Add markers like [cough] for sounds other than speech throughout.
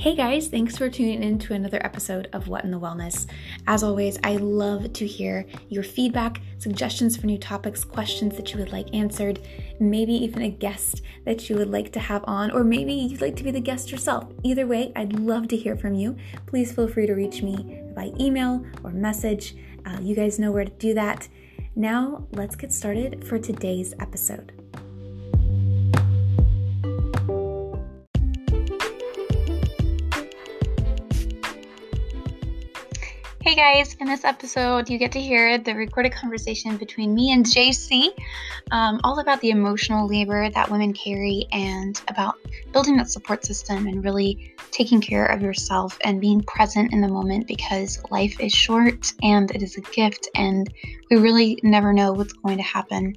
Hey guys, thanks for tuning in to another episode of What in the Wellness. As always, I love to hear your feedback, suggestions for new topics, questions that you would like answered, maybe even a guest that you would like to have on, or maybe you'd like to be the guest yourself. Either way, I'd love to hear from you. Please feel free to reach me by email or message. Uh, you guys know where to do that. Now, let's get started for today's episode. Guys, in this episode, you get to hear the recorded conversation between me and JC, um, all about the emotional labor that women carry and about building that support system and really taking care of yourself and being present in the moment because life is short and it is a gift, and we really never know what's going to happen.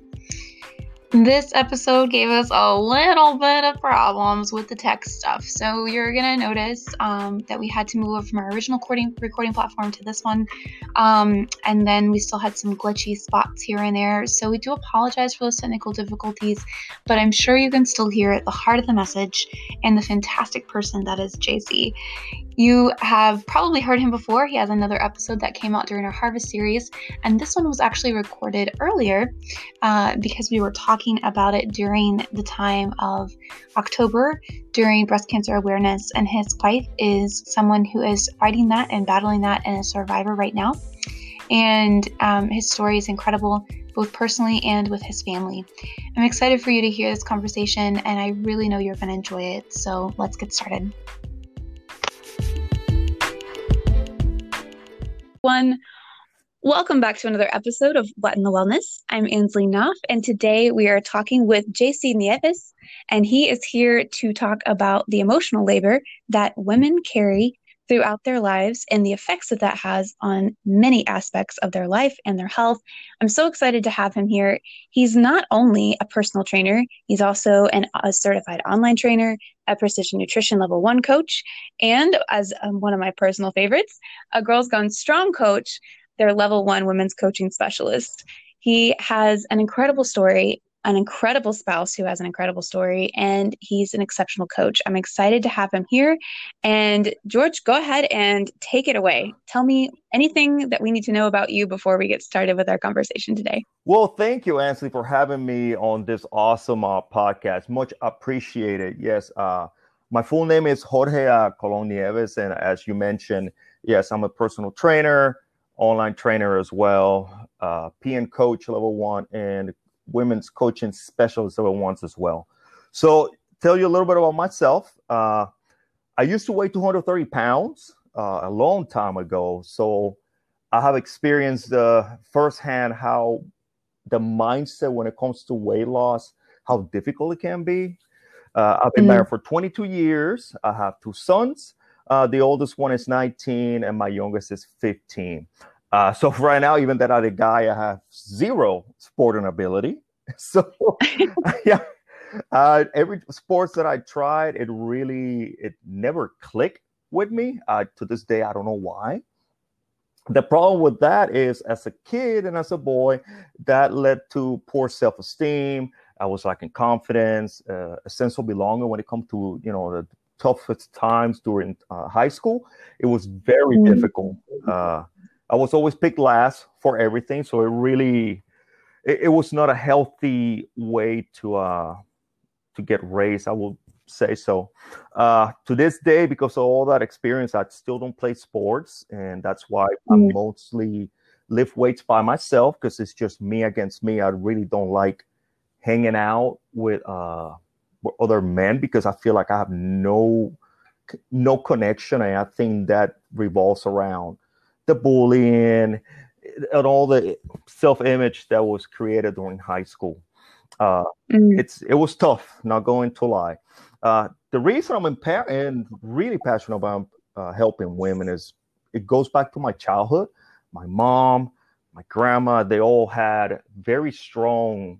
This episode gave us a little bit of problems with the tech stuff. So you're going to notice um, that we had to move from our original recording, recording platform to this one. Um, and then we still had some glitchy spots here and there. So we do apologize for those technical difficulties, but I'm sure you can still hear the heart of the message and the fantastic person that is JC. You have probably heard him before. He has another episode that came out during our Harvest series, and this one was actually recorded earlier uh, because we were talking about it during the time of October during breast cancer awareness. And his wife is someone who is fighting that and battling that and a survivor right now. And um, his story is incredible, both personally and with his family. I'm excited for you to hear this conversation, and I really know you're going to enjoy it. So let's get started. One, welcome back to another episode of What in the Wellness. I'm Ansley Knopf, and today we are talking with JC Nieves, and he is here to talk about the emotional labor that women carry throughout their lives and the effects that that has on many aspects of their life and their health. I'm so excited to have him here. He's not only a personal trainer, he's also an, a certified online trainer, a precision nutrition level one coach, and as um, one of my personal favorites, a Girls Gone Strong coach, their level one women's coaching specialist. He has an incredible story an incredible spouse who has an incredible story, and he's an exceptional coach. I'm excited to have him here. And George, go ahead and take it away. Tell me anything that we need to know about you before we get started with our conversation today. Well, thank you, Ansley, for having me on this awesome uh, podcast. Much appreciated. Yes, uh, my full name is Jorge uh, Colon Nieves, and as you mentioned, yes, I'm a personal trainer, online trainer as well, uh, PN coach level one, and women's coaching specialist level ones as well. So, tell you a little bit about myself. Uh, I used to weigh 230 pounds uh, a long time ago. So, I have experienced uh, firsthand how the mindset when it comes to weight loss, how difficult it can be. Uh, I've been mm-hmm. married for 22 years. I have two sons. Uh, the oldest one is 19, and my youngest is 15. Uh, so [laughs] right now, even that other guy, I have zero sporting ability. [laughs] So [laughs] yeah, uh, every sports that I tried, it really it never clicked with me. Uh, to this day, I don't know why. The problem with that is, as a kid and as a boy, that led to poor self-esteem. I was lacking confidence, uh, a sense of belonging when it comes to you know the toughest times during uh, high school. It was very mm-hmm. difficult. I was always picked last for everything, so it really it, it was not a healthy way to uh to get raised. I will say so. Uh, to this day, because of all that experience, I still don't play sports, and that's why mm. I mostly lift weights by myself because it's just me against me. I really don't like hanging out with uh with other men because I feel like I have no no connection, and I think that revolves around the bullying and all the self-image that was created during high school. Uh, mm. It's it was tough, not going to lie. Uh, the reason I'm impa- and really passionate about uh, helping women is it goes back to my childhood. My mom, my grandma, they all had very strong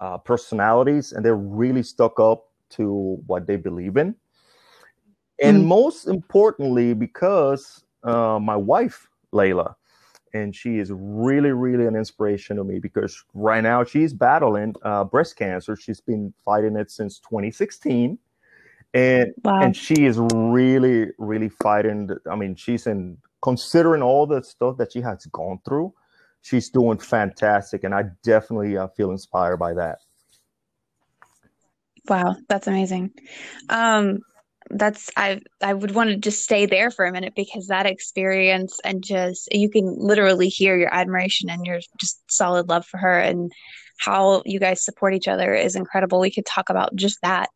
uh, personalities, and they're really stuck up to what they believe in. And mm. most importantly, because uh, my wife, Layla. And she is really, really an inspiration to me because right now she's battling uh, breast cancer. She's been fighting it since 2016. and wow. and she is really really fighting. I mean, she's in considering all the stuff that she has gone through. She's doing fantastic, and I definitely uh, feel inspired by that. Wow, that's amazing. Um, that's I I would want to just stay there for a minute because that experience and just you can literally hear your admiration and your just solid love for her and how you guys support each other is incredible. We could talk about just that.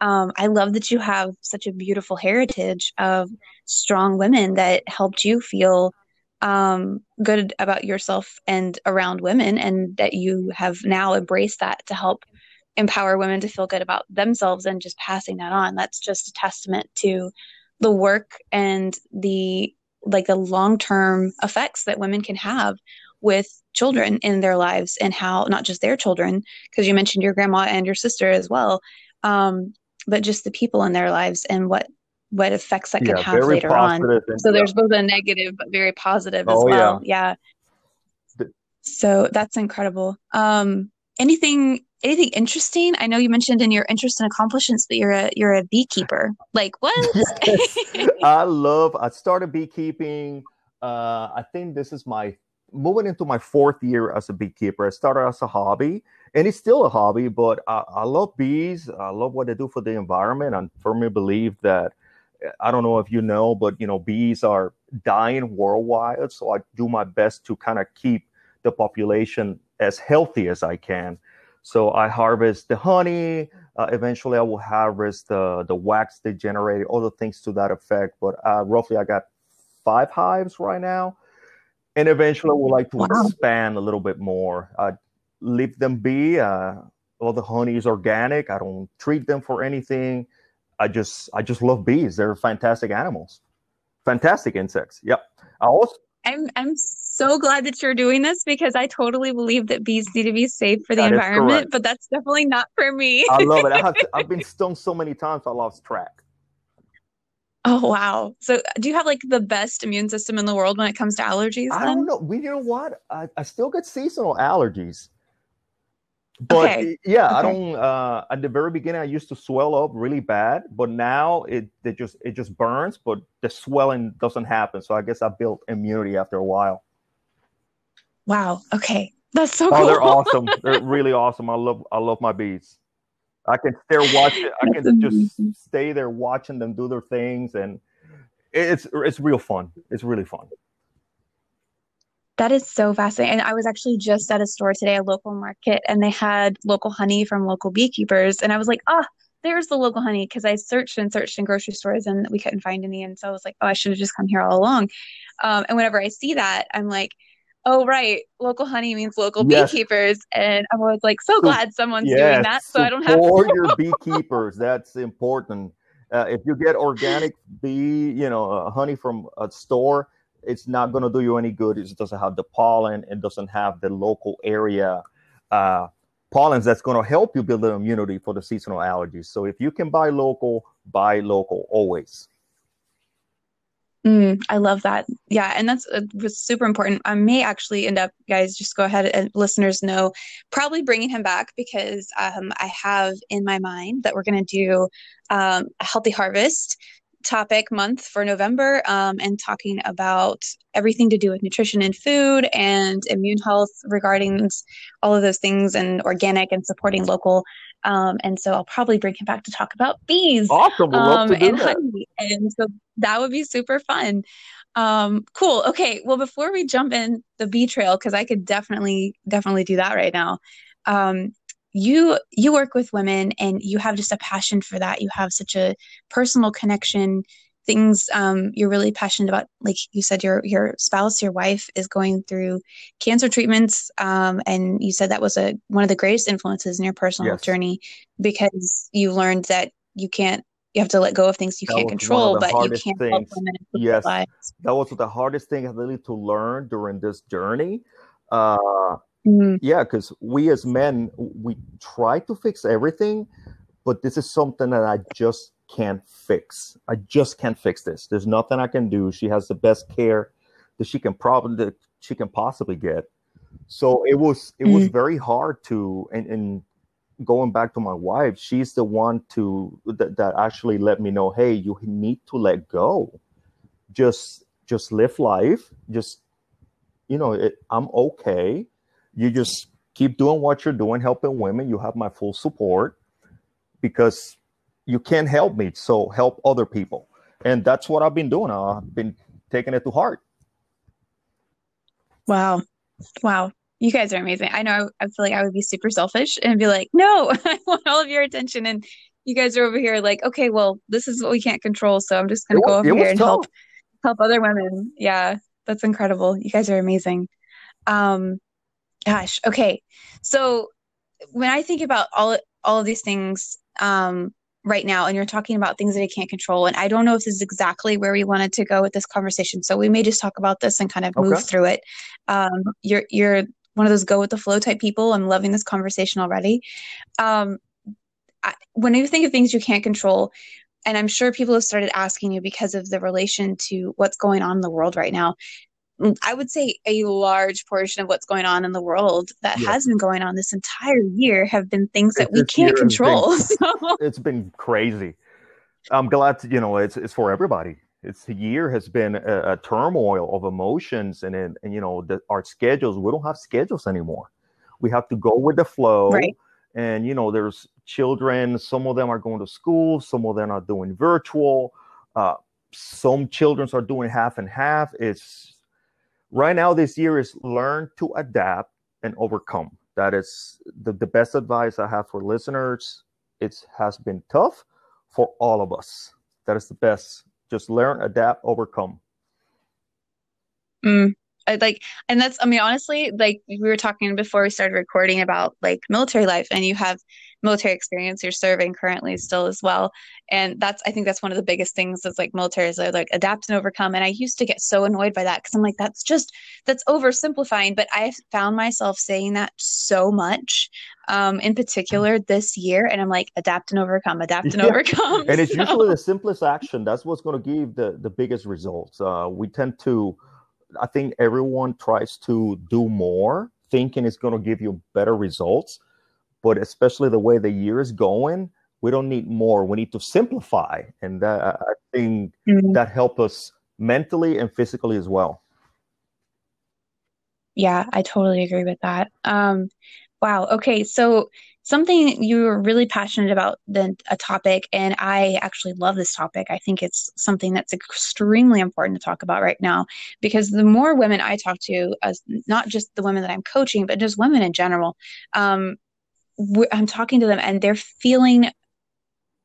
Um, I love that you have such a beautiful heritage of strong women that helped you feel um, good about yourself and around women, and that you have now embraced that to help empower women to feel good about themselves and just passing that on. That's just a testament to the work and the like the long-term effects that women can have with children in their lives and how not just their children because you mentioned your grandma and your sister as well um, but just the people in their lives and what what effects that can have later on so yeah. there's both a negative but very positive as oh, well yeah. yeah so that's incredible um anything anything interesting? I know you mentioned in your interest and accomplishments that you're a you're a beekeeper. Like what? [laughs] [laughs] I love. I started beekeeping. Uh, I think this is my moving into my fourth year as a beekeeper. I started as a hobby, and it's still a hobby. But I, I love bees. I love what they do for the environment. I firmly believe that. I don't know if you know, but you know, bees are dying worldwide. So I do my best to kind of keep the population as healthy as I can. So I harvest the honey. Uh, eventually, I will harvest the the wax they generate, all the things to that effect. But uh, roughly, I got five hives right now, and eventually, I would like to wow. expand a little bit more. I leave them be. Uh, all the honey is organic. I don't treat them for anything. I just I just love bees. They're fantastic animals, fantastic insects. Yep. I also I'm I'm so glad that you're doing this because I totally believe that bees need to be safe for the that environment, but that's definitely not for me. I love it. I have to, [laughs] I've been stung so many times I lost track. Oh wow! So, do you have like the best immune system in the world when it comes to allergies? I don't know. We, you know what? I, I still get seasonal allergies. But okay. yeah, okay. I don't. Uh, at the very beginning, I used to swell up really bad, but now it it just it just burns, but the swelling doesn't happen. So I guess I built immunity after a while. Wow. Okay, that's so. Oh, cool. they're [laughs] awesome. they're really awesome. I love I love my bees. I can stare watch it. I can just stay there watching them do their things, and it's it's real fun. It's really fun. That is so fascinating. And I was actually just at a store today, a local market, and they had local honey from local beekeepers. And I was like, ah, oh, there's the local honey because I searched and searched in grocery stores and we couldn't find any. And so I was like, oh, I should have just come here all along. Um, and whenever I see that, I'm like, oh, right, local honey means local yes. beekeepers. And I was like, so glad someone's yes, doing that. So I don't have to. your [laughs] beekeepers. That's important. Uh, if you get organic bee, you know, uh, honey from a store, it's not going to do you any good. It doesn't have the pollen. It doesn't have the local area uh, pollens that's going to help you build the immunity for the seasonal allergies. So if you can buy local, buy local always. Mm, I love that. Yeah, and that's uh, super important. I may actually end up, guys, just go ahead and listeners know, probably bringing him back because um, I have in my mind that we're going to do um, a healthy harvest topic month for November um, and talking about everything to do with nutrition and food and immune health regarding all of those things and organic and supporting local. Um, and so I'll probably bring him back to talk about bees. Awesome. Um, and that. honey. And so that would be super fun. Um, cool. Okay. Well, before we jump in the bee trail, because I could definitely, definitely do that right now. Um, you you work with women and you have just a passion for that you have such a personal connection things um, you're really passionate about like you said your your spouse your wife is going through cancer treatments um, and you said that was a one of the greatest influences in your personal yes. journey because you learned that you can't you have to let go of things you that can't control but you can't things. help women yes that was the hardest thing really to learn during this journey uh, Mm-hmm. Yeah, because we as men, we try to fix everything, but this is something that I just can't fix. I just can't fix this. There's nothing I can do. She has the best care that she can probably that she can possibly get. So it was it mm-hmm. was very hard to and, and going back to my wife, she's the one to that, that actually let me know, hey, you need to let go. Just just live life. Just you know, it, I'm okay. You just keep doing what you're doing, helping women. You have my full support because you can't help me, so help other people. And that's what I've been doing. I've been taking it to heart. Wow. Wow. You guys are amazing. I know I feel like I would be super selfish and be like, no, [laughs] I want all of your attention. And you guys are over here like, okay, well, this is what we can't control. So I'm just going to go over here and tough. help, help other women. Yeah. That's incredible. You guys are amazing. Um, gosh. Okay. So when I think about all, all of these things, um, right now and you're talking about things that I can't control. And I don't know if this is exactly where we wanted to go with this conversation. So we may just talk about this and kind of okay. move through it. Um, you're you're one of those go with the flow type people. I'm loving this conversation already. Um, I, when you think of things you can't control, and I'm sure people have started asking you because of the relation to what's going on in the world right now. I would say a large portion of what's going on in the world that has been going on this entire year have been things that we can't control. Been, [laughs] so. It's been crazy. I'm glad to, you know it's it's for everybody. It's the year has been a, a turmoil of emotions and, and, and you know the, our schedules. We don't have schedules anymore. We have to go with the flow. Right. And you know, there's children. Some of them are going to school. Some of them are doing virtual. Uh, some children are doing half and half. It's right now this year is learn to adapt and overcome. That is the, the best advice i have for listeners. It has been tough for all of us. That is the best. Just learn adapt overcome. Mm, I, like and that's i mean honestly like we were talking before we started recording about like military life and you have military experience you're serving currently still as well. And that's i think that's one of the biggest things that's like military is like adapt and overcome. And i used to get so annoyed by that because i'm like that's just that's oversimplifying. But i found myself saying that so much um, in particular this year. And i'm like adapt and overcome adapt and [laughs] yeah. overcome. And it's so. usually the simplest action. That's what's going to give the the biggest results. Uh, we tend to i think everyone tries to do more thinking it's going to give you better results but especially the way the year is going, we don't need more. We need to simplify, and that, I think mm-hmm. that help us mentally and physically as well. Yeah, I totally agree with that. Um, wow. Okay, so something you were really passionate about the a topic, and I actually love this topic. I think it's something that's extremely important to talk about right now because the more women I talk to, as not just the women that I'm coaching, but just women in general, um, I'm talking to them and they're feeling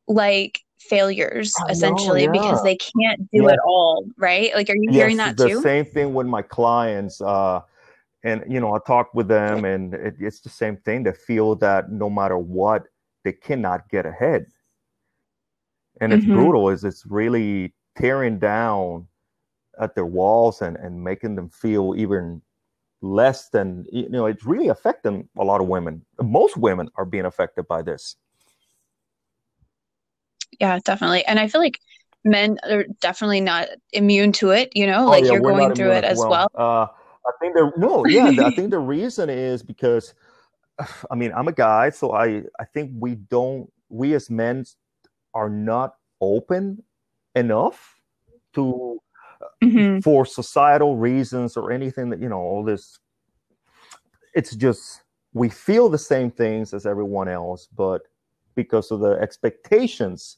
like failures I essentially know, yeah. because they can't do yeah. it all, right? Like, are you yes, hearing that the too? The same thing with my clients. Uh, and you know, I talk with them, and it, it's the same thing. They feel that no matter what, they cannot get ahead, and it's mm-hmm. brutal. Is it's really tearing down at their walls and and making them feel even less than you know it's really affecting a lot of women. Most women are being affected by this. Yeah definitely. And i feel like men are definitely not immune to it you know oh, like yeah, you're going through it as well, well. Uh, i think the no yeah i think the [laughs] reason is because [sighs] i mean i'm a guy so i i think we don't we as men are not open enough to mm-hmm. for societal reasons or anything that you know all this it's just we feel the same things as everyone else but because of the expectations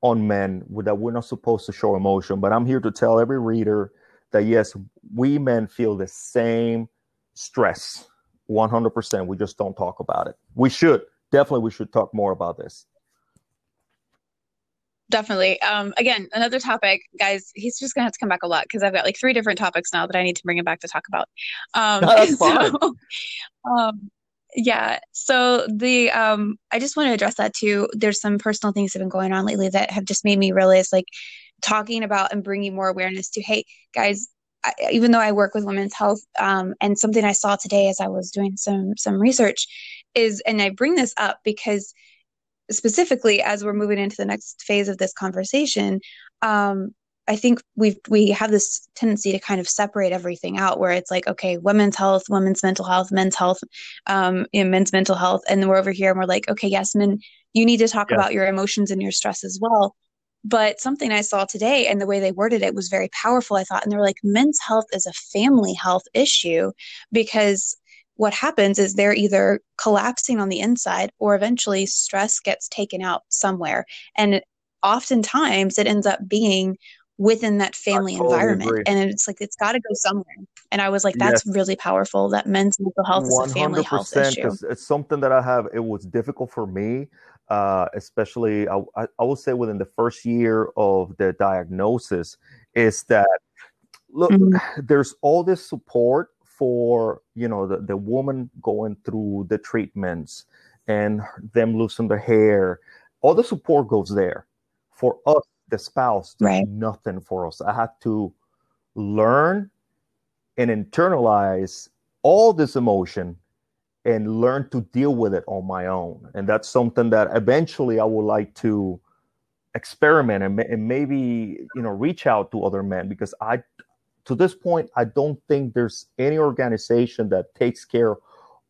on men that we're not supposed to show emotion. But i'm here to tell every reader that yes we men feel the same stress 100% we just don't talk about it. We should definitely we should talk more about this definitely. Um, again, another topic, guys. He's just gonna have to come back a lot because I've got like three different topics now that I need to bring him back to talk about. Um, That's [laughs] fine. So, um, yeah. So the um, I just want to address that too. There's some personal things that have been going on lately that have just made me realize, like, talking about and bringing more awareness to, hey, guys. I, even though I work with women's health, um, and something I saw today as I was doing some some research is, and I bring this up because specifically as we're moving into the next phase of this conversation um, I think we've we have this tendency to kind of separate everything out where it's like, okay, women's health, women's mental health, men's health, um, you know, men's mental health. And then we're over here and we're like, okay, yes, men, you need to talk yeah. about your emotions and your stress as well. But something I saw today and the way they worded it was very powerful, I thought. And they were like, men's health is a family health issue because what happens is they're either collapsing on the inside or eventually stress gets taken out somewhere. And oftentimes it ends up being within that family totally environment. Agree. And it's like, it's got to go somewhere. And I was like, that's yes. really powerful that men's mental health is a family health issue. It's something that I have, it was difficult for me uh, especially I, I would say within the first year of the diagnosis, is that look, mm-hmm. there's all this support for you know the, the woman going through the treatments and them losing their hair. All the support goes there. For us, the spouse, right. nothing for us. I had to learn and internalize all this emotion and learn to deal with it on my own. And that's something that eventually I would like to experiment and, and maybe you know reach out to other men because I to this point I don't think there's any organization that takes care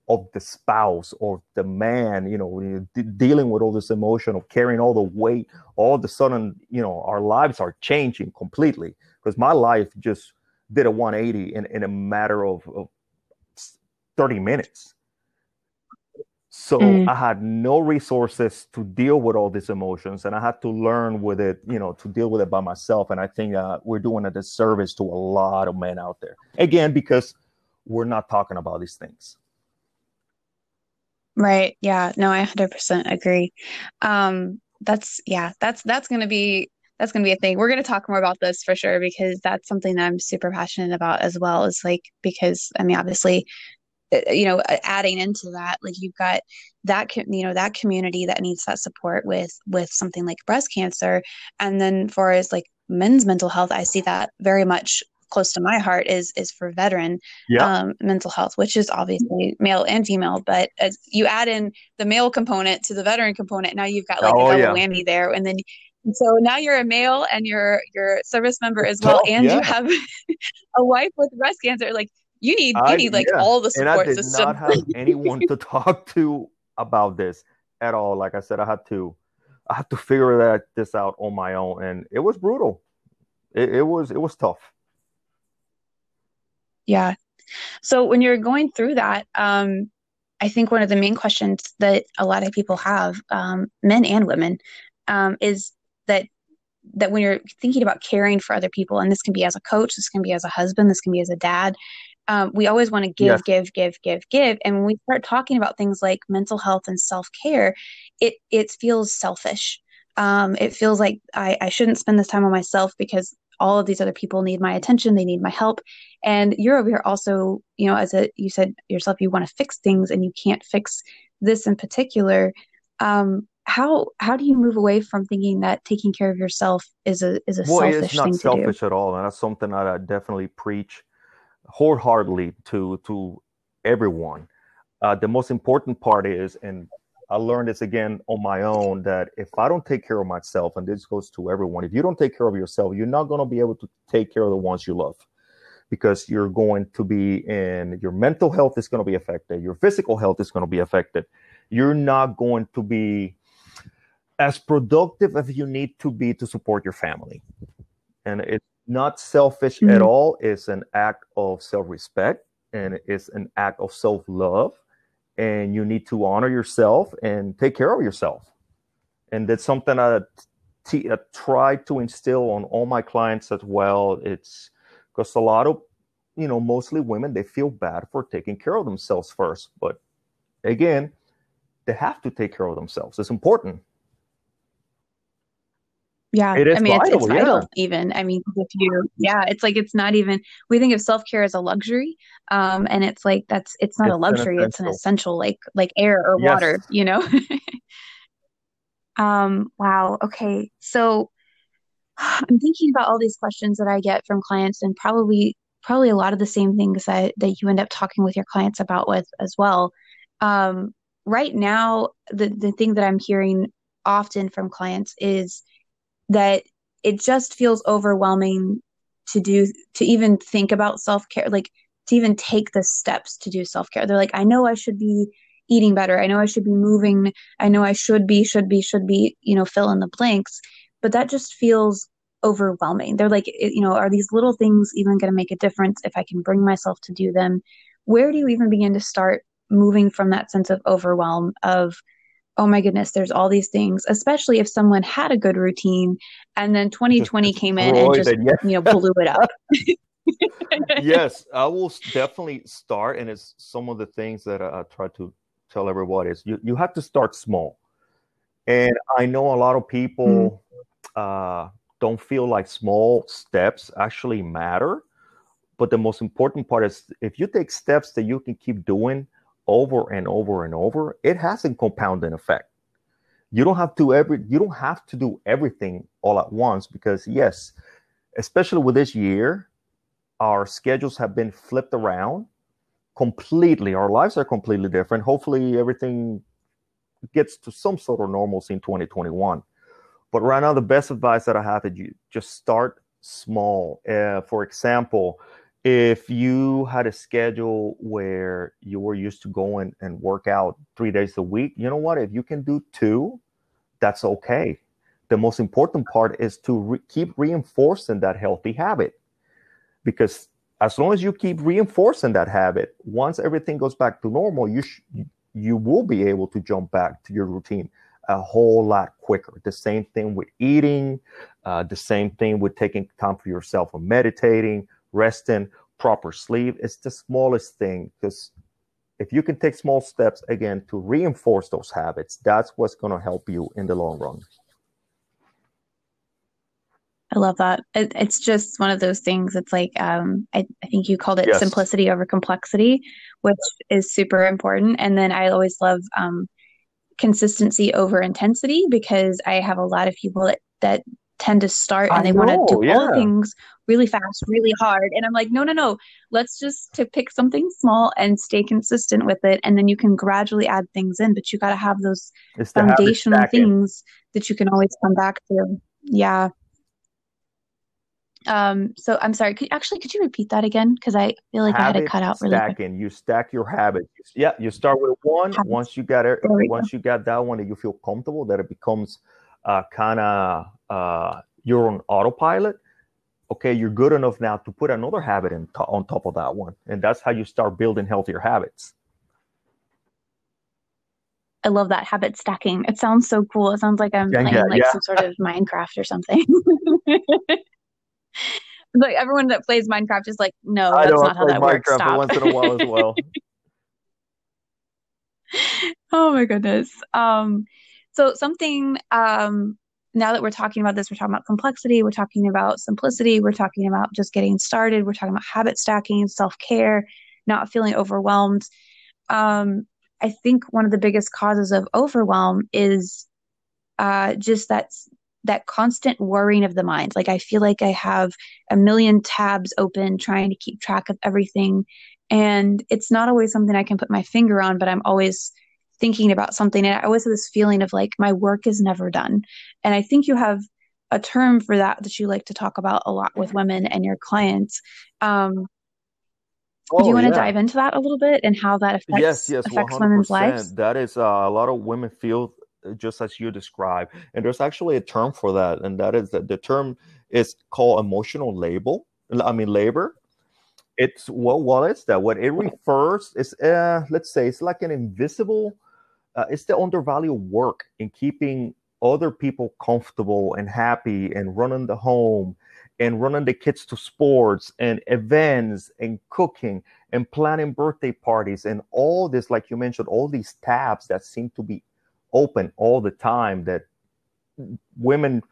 of the spouse or the man you know dealing with all this emotion of carrying all the weight all of a sudden you know our lives are changing completely. Because my life just did a 180 in, in a matter of, of 30 minutes so mm. I had no resources to deal with all these emotions, and I had to learn with it, you know, to deal with it by myself. And I think uh, we're doing a disservice to a lot of men out there. Again, because we're not talking about these things. Right. Yeah. No, I 100% agree. Um, that's yeah. That's that's gonna be that's gonna be a thing. We're gonna talk more about this for sure because that's something that I'm super passionate about as well. Is like because I mean, obviously, you know adding into that like you've got that you know that community that needs that support with with something like breast cancer. And then for as like men's mental health i see that very much close to my heart is is for veteran um, mental health which is obviously male and female. But as you add in the male component to the veteran component now you've got like oh, a double yeah. whammy there. And then so now you're a male and you're you're service member as well oh, and yeah. you have [laughs] a wife with breast cancer. Like you need you need like yeah. all the support and I did system. not have anyone to talk to about this at all. Like I said, I had to I had to figure that this out on my own, and it was brutal. It, it was it was tough. Yeah. So when you're going through that, um, I think one of the main questions that a lot of people have, um, men and women, um, is that that when you're thinking about caring for other people, and this can be as a coach, this can be as a husband, this can be as a dad, um, we always want to give, yes. give, give, give, give. And when we start talking about things like mental health and self care, it it feels selfish. Um, it feels like I, I shouldn't spend this time on myself because all of these other people need my attention, they need my help. And you're over here also, you know, as a you said yourself, you want to fix things and you can't fix this in particular. Um, how how do you move away from thinking that taking care of yourself is a is a well, selfish it's not selfish at all, and that's something that I definitely preach wholeheartedly to to everyone. Uh, the most important part is, and I learned this again on my own, that if I don't take care of myself, and this goes to everyone, if you don't take care of yourself, you're not going to be able to take care of the ones you love because you're going to be in your mental health is going to be affected, your physical health is going to be affected. You're not going to be as productive as you need to be to support your family. And it's not selfish mm-hmm. at all. It's an act of self respect and it's an act of self love. And you need to honor yourself and take care of yourself. And that's something I, t- I try to instill on all my clients as well. It's because a lot of, you know, mostly women, they feel bad for taking care of themselves first. But again, they have to take care of themselves. It's important. Yeah, it is I mean, vital, it's, it's vital. Yeah. Even I mean, if you, yeah, it's like it's not even. We think of self care as a luxury, um, and it's like that's it's not it's a luxury; an it's an essential, like like air or yes. water. You know. [laughs] um. Wow. Okay. So, [sighs] I'm thinking about all these questions that I get from clients, and probably probably a lot of the same things that that you end up talking with your clients about with as well. Um. Right now, the the thing that I'm hearing often from clients is that it just feels overwhelming to do to even think about self-care like to even take the steps to do self-care. They're like i know i should be eating better. I know i should be moving. I know i should be should be should be you know fill in the blanks. But that just feels overwhelming. They're like you know are these little things even going to make a difference if i can bring myself to do them? Where do you even begin to start moving from that sense of overwhelm of oh my goodness, there's all these things, especially if someone had a good routine and then 2020 came in and just, yeah. you know, blew it up. [laughs] [laughs] yes, I will definitely start. And it's some of the things that I, I try to tell everybody is you, you have to start small. And I know a lot of people mm-hmm. uh, don't feel like small steps actually matter. But the most important part is if you take steps that you can keep doing over and over and over, it has a compounding effect. You don't have to every you don't have to do everything all at once because yes, especially with this year, our schedules have been flipped around completely. Our lives are completely different. Hopefully everything gets to some sort of normalcy in 2021. But right now, the best advice that I have is you just start small. Uh, for example, if you had a schedule where you were used to going and work out three days a week, you know what? If you can do two, that's okay. The most important part is to re- keep reinforcing that healthy habit because as long as you keep reinforcing that habit, once everything goes back to normal, you sh- you will be able to jump back to your routine a whole lot quicker. The same thing with eating, uh, the same thing with taking time for yourself and meditating, resting, proper sleep. It's the smallest thing because if you can take small steps again to reinforce those habits, that's what's going to help you in the long run. I love that. It, it's just one of those things. It's like um, I, I, think you called it yes. simplicity over complexity, which is super important. And then I always love um, consistency over intensity because I have a lot of people that that tend to start and I they want to do yeah. all things really fast, really hard. And I'm like, no, no, no. Let's just to pick something small and stay consistent with it. And then you can gradually add things in, but you got to have those foundational things that you can always come back to. Yeah. Um, so I'm sorry. Could actually could you repeat that again? Because I feel like Habit I had to cut out really stacking. Quick. You stack your habits. Yeah, you start with one. Habits. Once you got it, once go. you got that one, and you feel comfortable that it becomes uh, kind of uh, you're on autopilot, okay, you're good enough now to put another habit in to- on top of that one. And that's how you start building healthier habits. I love that habit stacking. It sounds so cool. It sounds like I'm playing like yeah. some sort of Minecraft or something. [laughs] like everyone that plays Minecraft is like, no, that's not how that Minecraft works. Stop. once in a while as well. [laughs] oh my goodness. Um, so something um, now that we're talking about this, we're talking about complexity, we're talking about simplicity, we're talking about just getting started, we're talking about habit stacking, self care, not feeling overwhelmed. Um, I think one of the biggest causes of overwhelm is uh, just that that constant worrying of the mind. Like I feel like I have a million tabs open trying to keep track of everything, and it's not always something I can put my finger on, but I'm always thinking about something and I always have this feeling of like my work is never done. And I think you have a term for that that you like to talk about a lot with women and your clients. Um, oh, do you want to yeah. dive into that a little bit and how that affects, yes, yes, affects women's lives? That is uh, a lot of women feel uh, just as you described. And there's actually a term for that. And that is that the term is called emotional label. I mean, labor. It's what, what is that? What it refers is, uh, let's say, it's like an invisible uh, it's the undervalued work in keeping other people comfortable and happy and running the home and running the kids to sports and events and cooking and planning birthday parties and all this like you mentioned all these tabs that seem to be open all the time that women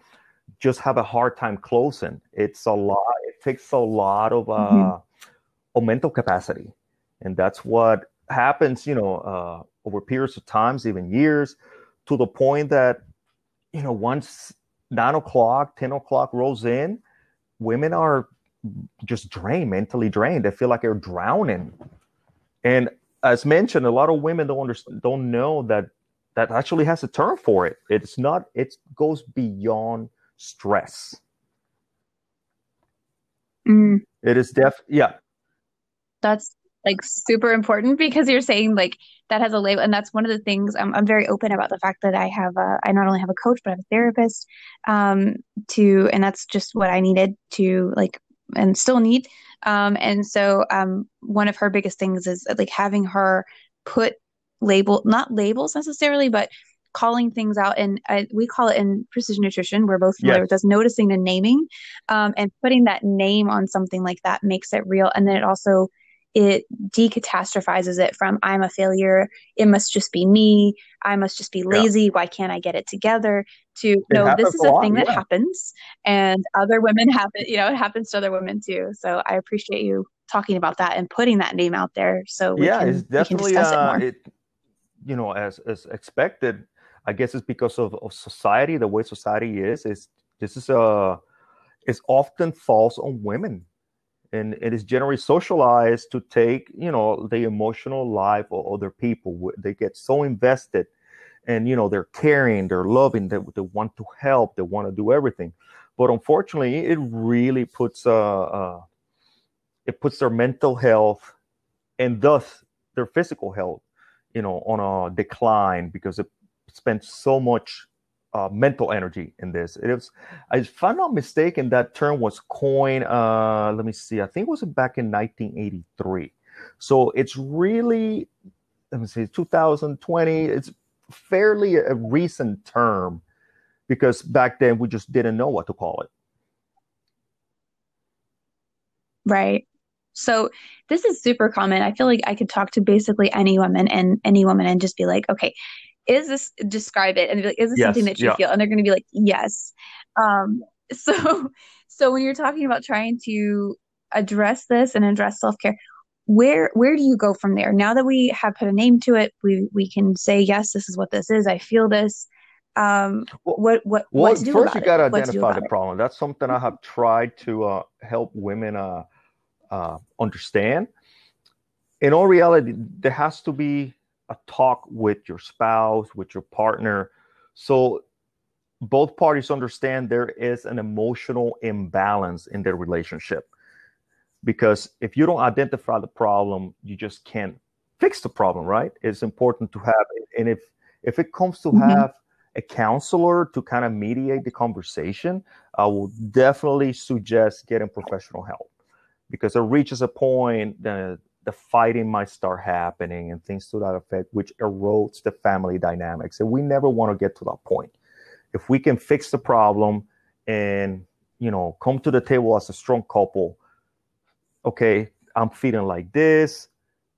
just have a hard time closing it's a lot it takes a lot of uh mm-hmm. of mental capacity and that's what happens you know uh over periods of times, even years, to the point that, you know, once nine o'clock, 10 o'clock rolls in, women are just drained, mentally drained. They feel like they're drowning. And as mentioned, a lot of women don't understand, don't know that that actually has a term for it. It's not, it goes beyond stress. Mm. It is def yeah. That's like super important because you're saying like that has a label. And that's one of the things I'm, I'm very open about the fact that I have a I not only have a coach but I have a therapist um to and that's just what I needed to like and still need. Um and so um one of her biggest things is like having her put label not labels necessarily but calling things out. And uh, we call it in precision nutrition. We're both familiar yes. with us noticing and naming um, and putting that name on something like that makes it real. And then it also it decatastrophizes it from i'm a failure it must just be me i must just be lazy yeah. why can't i get it together to it no this is a, thing yeah. that happens and other women [laughs] have it you know it happens to other women too so i appreciate you talking about that and putting that name out there so yeah can, it's definitely uh, it, you know as as expected I guess it's because of, of society, the way society is. Is this is a uh, is often falls on women, and it is generally socialized to take you know the emotional life of other people. They get so invested, and you know they're caring, they're loving, they, they want to help, they want to do everything. But unfortunately, it really puts uh, uh it puts their mental health and thus their physical health you know on a decline because it spends so much uh, mental energy in this. It was, if I'm not mistaken, that term was coined. Uh, let me see. I think it was back in 1983. So it's really, let me see, 2020. It's fairly a recent term because back then we just didn't know what to call it. Right. So this is super common. I feel like I could talk to basically any woman and any woman and just be like, okay, is this describe it? And be like is this yes, something that you yeah. feel? And they're going to be like yes. Um [laughs] so so when you're talking about trying to address this and address self-care where where do you go from there? Now that we have put a name to it we we can say yes this is what this is. I feel this. Um what what well, what to do first you got to identify the it? problem. That's something i have tried to uh, help women uh, uh, understand. In all reality there has to be a talk with your spouse, with your partner. So both parties understand there is an emotional imbalance in their relationship. Because if you don't identify the problem, you just can't fix the problem, right? It's important to have and if if it comes to mm-hmm. have a counselor to kind of mediate the conversation, I will definitely suggest getting professional help because it reaches a point that the fighting might start happening and things to that effect, which erodes the family dynamics. And we never want to get to that point. If we can fix the problem and you know come to the table as a strong couple, okay, I'm feeling like this.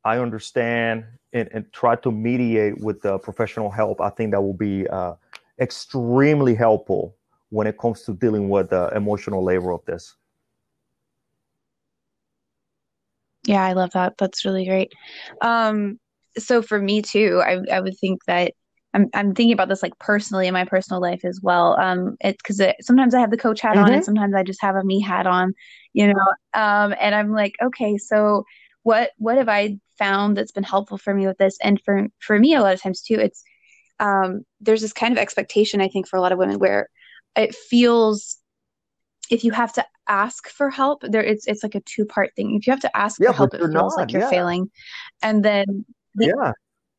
I understand and, and try to mediate with the professional help. I think that will be uh, extremely helpful when it comes to dealing with the emotional labor of this. Yeah, I love that. That's really great. Um, so for me too, I I would think that I'm I'm thinking about this like personally in my personal life as well. Um, it's because sometimes I have the coach hat mm-hmm. on, and mm-hmm. sometimes I just have a me hat on, you know. Um, and I'm like, okay, so what what have I found that's been helpful for me with this? And for for me, a lot of times too, it's um, there's this kind of expectation I think for a lot of women where it feels if you have to ask for help there it's it's like a two part thing if you have to ask yeah, for help it feels not. like you're yeah. failing and then the yeah.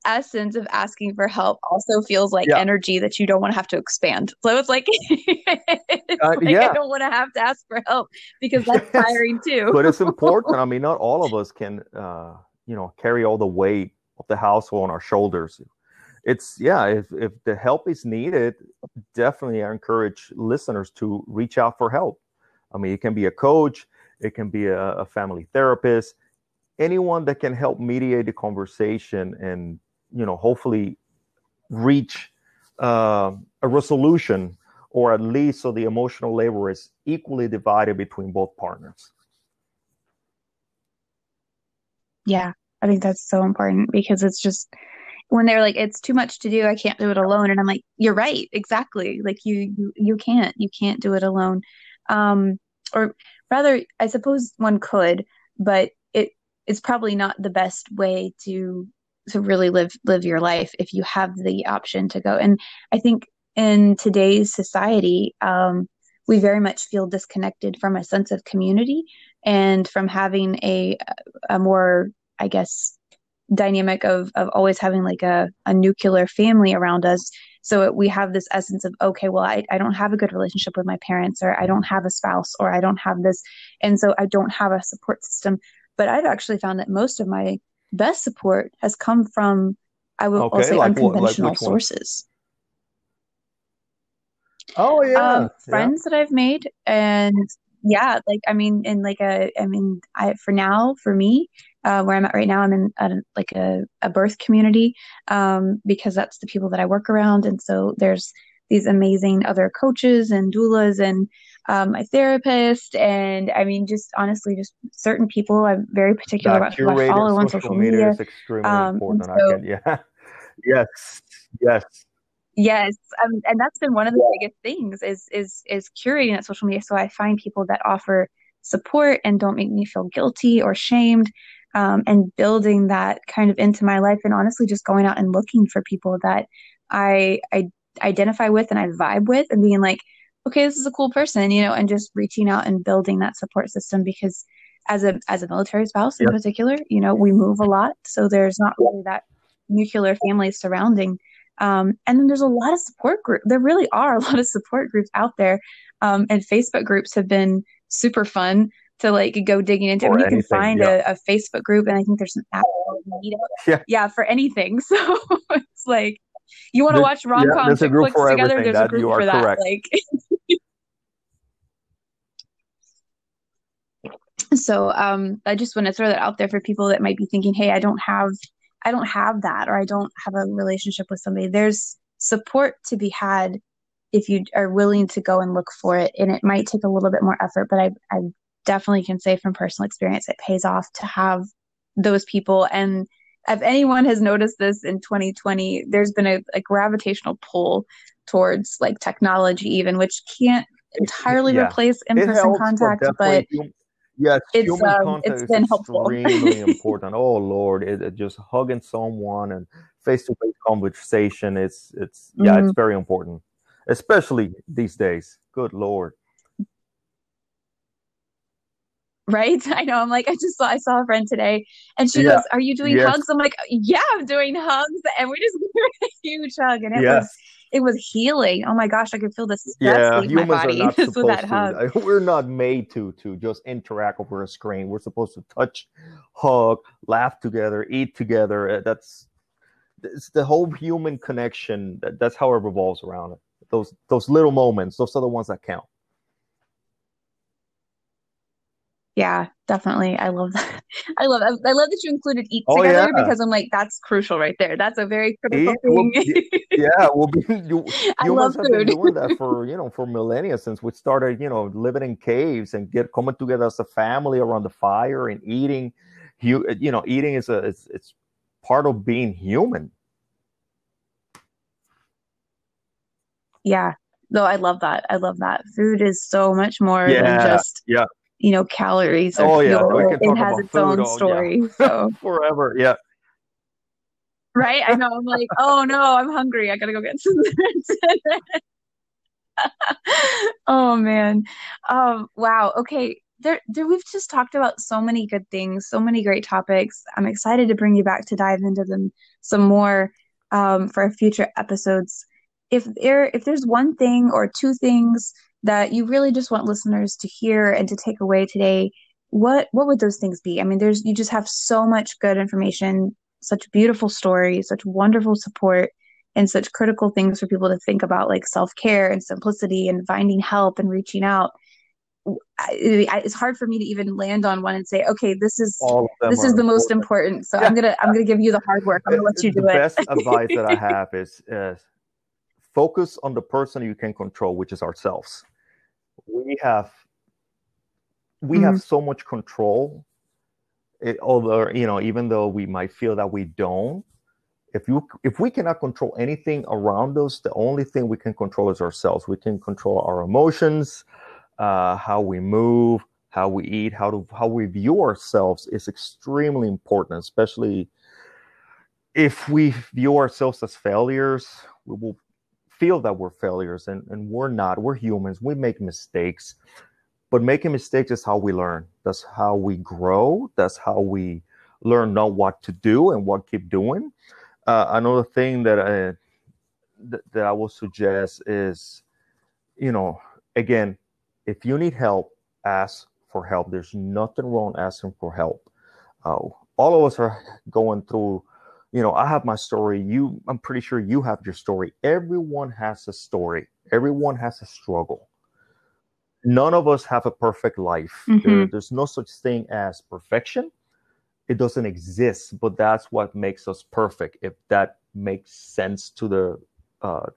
essence of asking for help also feels like yeah. energy that you don't want to have to expand so it's like, [laughs] it's uh, like yeah. i don't want to have to ask for help because that's yes. tiring too but it's [laughs] important i mean not all of us can uh you know carry all the weight of the household on our shoulders it's yeah if, if the help is needed definitely i encourage listeners to reach out for help I mean, it can be a coach, it can be a, a family therapist, anyone that can help mediate the conversation and you know hopefully reach uh, a resolution or at least so the emotional labor is equally divided between both partners. Yeah i think that's so important because it's just when they're like it's too much to do i can't do it alone and i'm like you're right exactly like you you, you can't you can't do it alone. Um or rather, I suppose one could, but it it's probably not the best way to to really live live your life if you have the option to go. And I think in today's society, um, we very much feel disconnected from a sense of community and from having a a more i guess dynamic of of always having like a, a nuclear family around us so we have this essence of okay well I, I don't have a good relationship with my parents or i don't have a spouse or i don't have this. And so i don't have a support system. But i've actually found that most of my best support has come from i will okay, say like unconventional like sources. Oh yeah. Um, friends yeah. that i've made and yeah like i mean in like a i mean i for now for me uh, where i'm at right now i'm in a, like a, a birth community um, because that's the people that i work around and so there's these amazing other coaches and doulas and um, my therapist and i mean just honestly just certain people i'm very particular about who i follow on social media, media. is extremely um, important so, can, yeah [laughs] yes yes Yes, um, and that's been one of the yeah. biggest things is is is curating that social media. So I find people that offer support and don't make me feel guilty or shamed, um, and building that kind of into my life. And honestly, just going out and looking for people that I I identify with and I vibe with, and being like, okay, this is a cool person, you know, and just reaching out and building that support system because as a as a military spouse in particular, you know, we move a lot, so there's not really that nuclear family surrounding um, and then there's a lot of support groups. There really are a [laughs] lot of support groups out there. Um, and Facebook groups have been super fun to like go digging into. you anything, can find yeah. a, a, Facebook group, and I think there's an app. Yeah. yeah, for anything. [laughs] So it's like you want to watch rom com yeah, flicks together. There's that, a group for that. Correct. Like. [laughs] so um, I just want to throw that out there for people that might be thinking, "Hey, I don't have I don't have that or I don't have a relationship with somebody. There's support to be had if you are willing to go and look for it. And it might take a little bit more effort, but I, I definitely can say from personal experience, it pays off to have those people. And if anyone has noticed this in 2020, there's been a, a gravitational pull towards like technology, even, which can't entirely yeah. replace in person contact, but Yes, it's human um, contact it's been is [laughs] extremely important. Oh Lord, it, it, just hugging someone and face to face conversation. It's it's yeah, mm-hmm. it's very important, especially these days. Good Lord. Right, [laughs] I know. I'm like, I just saw I saw a friend today, and she yeah. goes, "Are you doing yes. hugs?" I'm like, "Yeah, I'm doing hugs," and we just [laughs] gave a huge hug, and it yes. was it was healing. Oh my gosh, I could feel this yeah, leave my body are not [laughs] supposed to. Hug. We're not made to to just interact over a screen. We're supposed to touch, hug, laugh together, eat together. Uh, that's it's the whole human connection. That, that's how it revolves around it. Those those little moments, those are the ones that count. Yeah, definitely. I love that. [laughs] I love I love that you included eat oh, together yeah. because I'm like that's crucial right there. That's a very critical thing. yeah, well, [laughs] you, [laughs] humans have been doing that for you know for millennia since we started you know living in caves and get coming together as a family around the fire and eating. You you know eating is a it's, it's part of being human. Yeah, no, I love that. I love that. Food is so much more yeah, than just yeah you know calories or oh, yeah. fuel. it has its own all, story. Yeah. [laughs] So forever, yeah. Right? I know. I'm like, oh no, I'm hungry. I gotta go get some. [laughs] oh man. Um. Wow. Okay. There, there, we've just talked about so many good things, so many great topics. I'm excited to bring you back to dive into them some more um, for future episodes. If there, if there's one thing or two things that you really just want listeners to hear and to take away today, what what would those things be? I mean, there's you just have so much good information, such beautiful stories, such wonderful support, and such critical things for people to think about, like self care and simplicity and finding help and reaching out. It's hard for me to even land on one and say, okay, this is this is the most important. So yeah. I'm gonna I'm gonna give you the hard work. I'm gonna let you do the it. best advice that I [laughs] have is, is focus on the person you can control, which is ourselves we have we mm-hmm. have so much control it, although you know even though we might feel that we don't if you if we cannot control anything around us the only thing we can control is ourselves we can control our emotions uh, how we move how we eat how to how we view ourselves is extremely important especially if we view ourselves as failures we will feel that we're failures and, and we're not we're humans we make mistakes but making mistakes is how we learn. That's how we grow. That's how we learn know what to do and what keep doing. Uh, another thing that I th- that I will suggest is, you know, again, if you need help, ask for help. There's nothing wrong asking for help. Uh, all of us are going through. You know, I have my story. You, I'm pretty sure you have your story. Everyone has a story. Everyone has a struggle none of us have a perfect life. Mm-hmm. There, there's no such thing as perfection. It doesn't exist, but that's what makes us perfect. If that makes sense to the uh,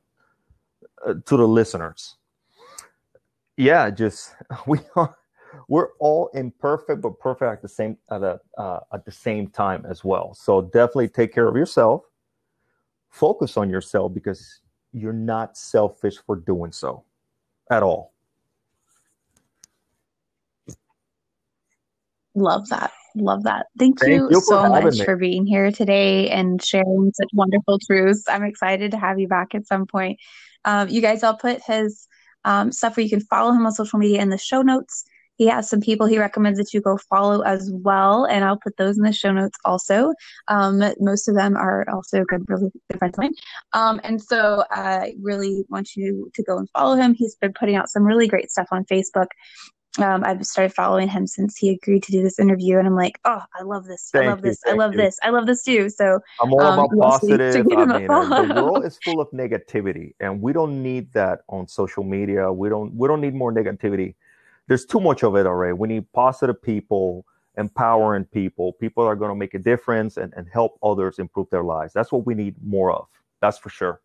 uh, to the listeners, yeah, just [laughs] we are we're all imperfect, but perfect at the same at a uh, at the same time as well. So definitely take care of yourself. Focus on yourself because you're not selfish for doing so at all. Love that. Love that. Thank, Thank you, you, so much me. for being here today and sharing such wonderful truths. I'm excited to have you back at some point. Um, you guys, I'll put his um, stuff where you can follow him on social media in the show notes. He has some people he recommends that you go follow as well, and I'll put those in the show notes also. Um, most of them are also good, really good friends of mine. Um, and so I really want you to go and follow him. He's been putting out some really great stuff on Facebook um, I've started following him since he agreed to do this interview, and I'm like, oh, I love this, thank I love you, this, I love you. this, I love this too. So I'm all um, about positive. I mean, uh, the world is full of negativity, and we don't need that on social media. We don't we don't need more negativity. There's too much of it already. We need positive people, empowering people, people that are going to make a difference and, and help others improve their lives. That's what we need more of. That's for sure.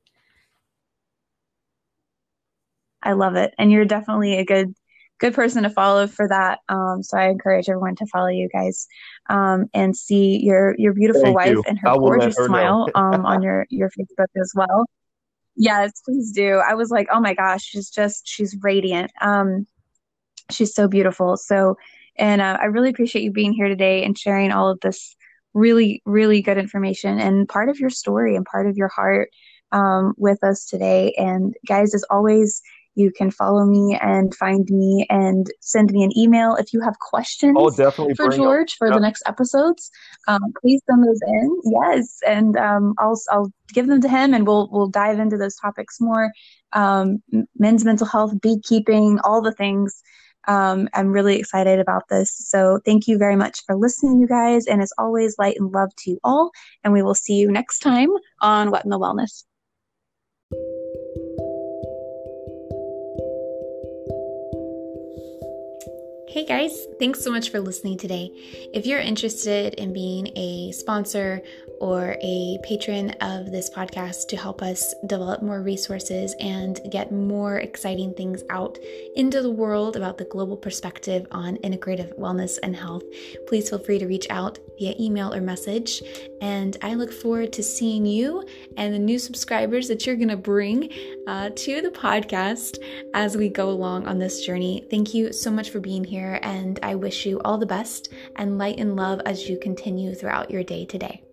I love it, and you're definitely a good good person to follow for that. Um, so I encourage everyone to follow you guys um, and see your your beautiful Thank wife you. and her gorgeous her smile um, on your your Facebook as well. Yes, please do. I was like, oh my gosh, she's just she's radiant. She's so beautiful. So, and uh, I really appreciate you being here today and sharing all of this really really good information and part of your story and part of your heart um, with us today. And guys, as always, you can follow me and find me and send me an email if you have questions oh, definitely for George for yep. the next episodes. Um, please send those in. Yes, and um, I'll I'll give them to him, and we'll we'll dive into those topics more. Um, men's mental health, beekeeping, all the things. Um, I'm really excited about this. So thank you very much for listening, you guys. And as always, light and love to you all. And we will see you next time on What in the Wellness. Hey guys, thanks so much for listening today. If you're interested in being a sponsor or a patron of this podcast to help us develop more resources and get more exciting things out into the world about the global perspective on integrative wellness and health, please feel free to reach out via email or message. And I look forward to seeing you and the new subscribers that you're going to bring uh, to the podcast as we go along on this journey. Thank you so much for being here, and I wish you all the best and light and love as you continue throughout your day today.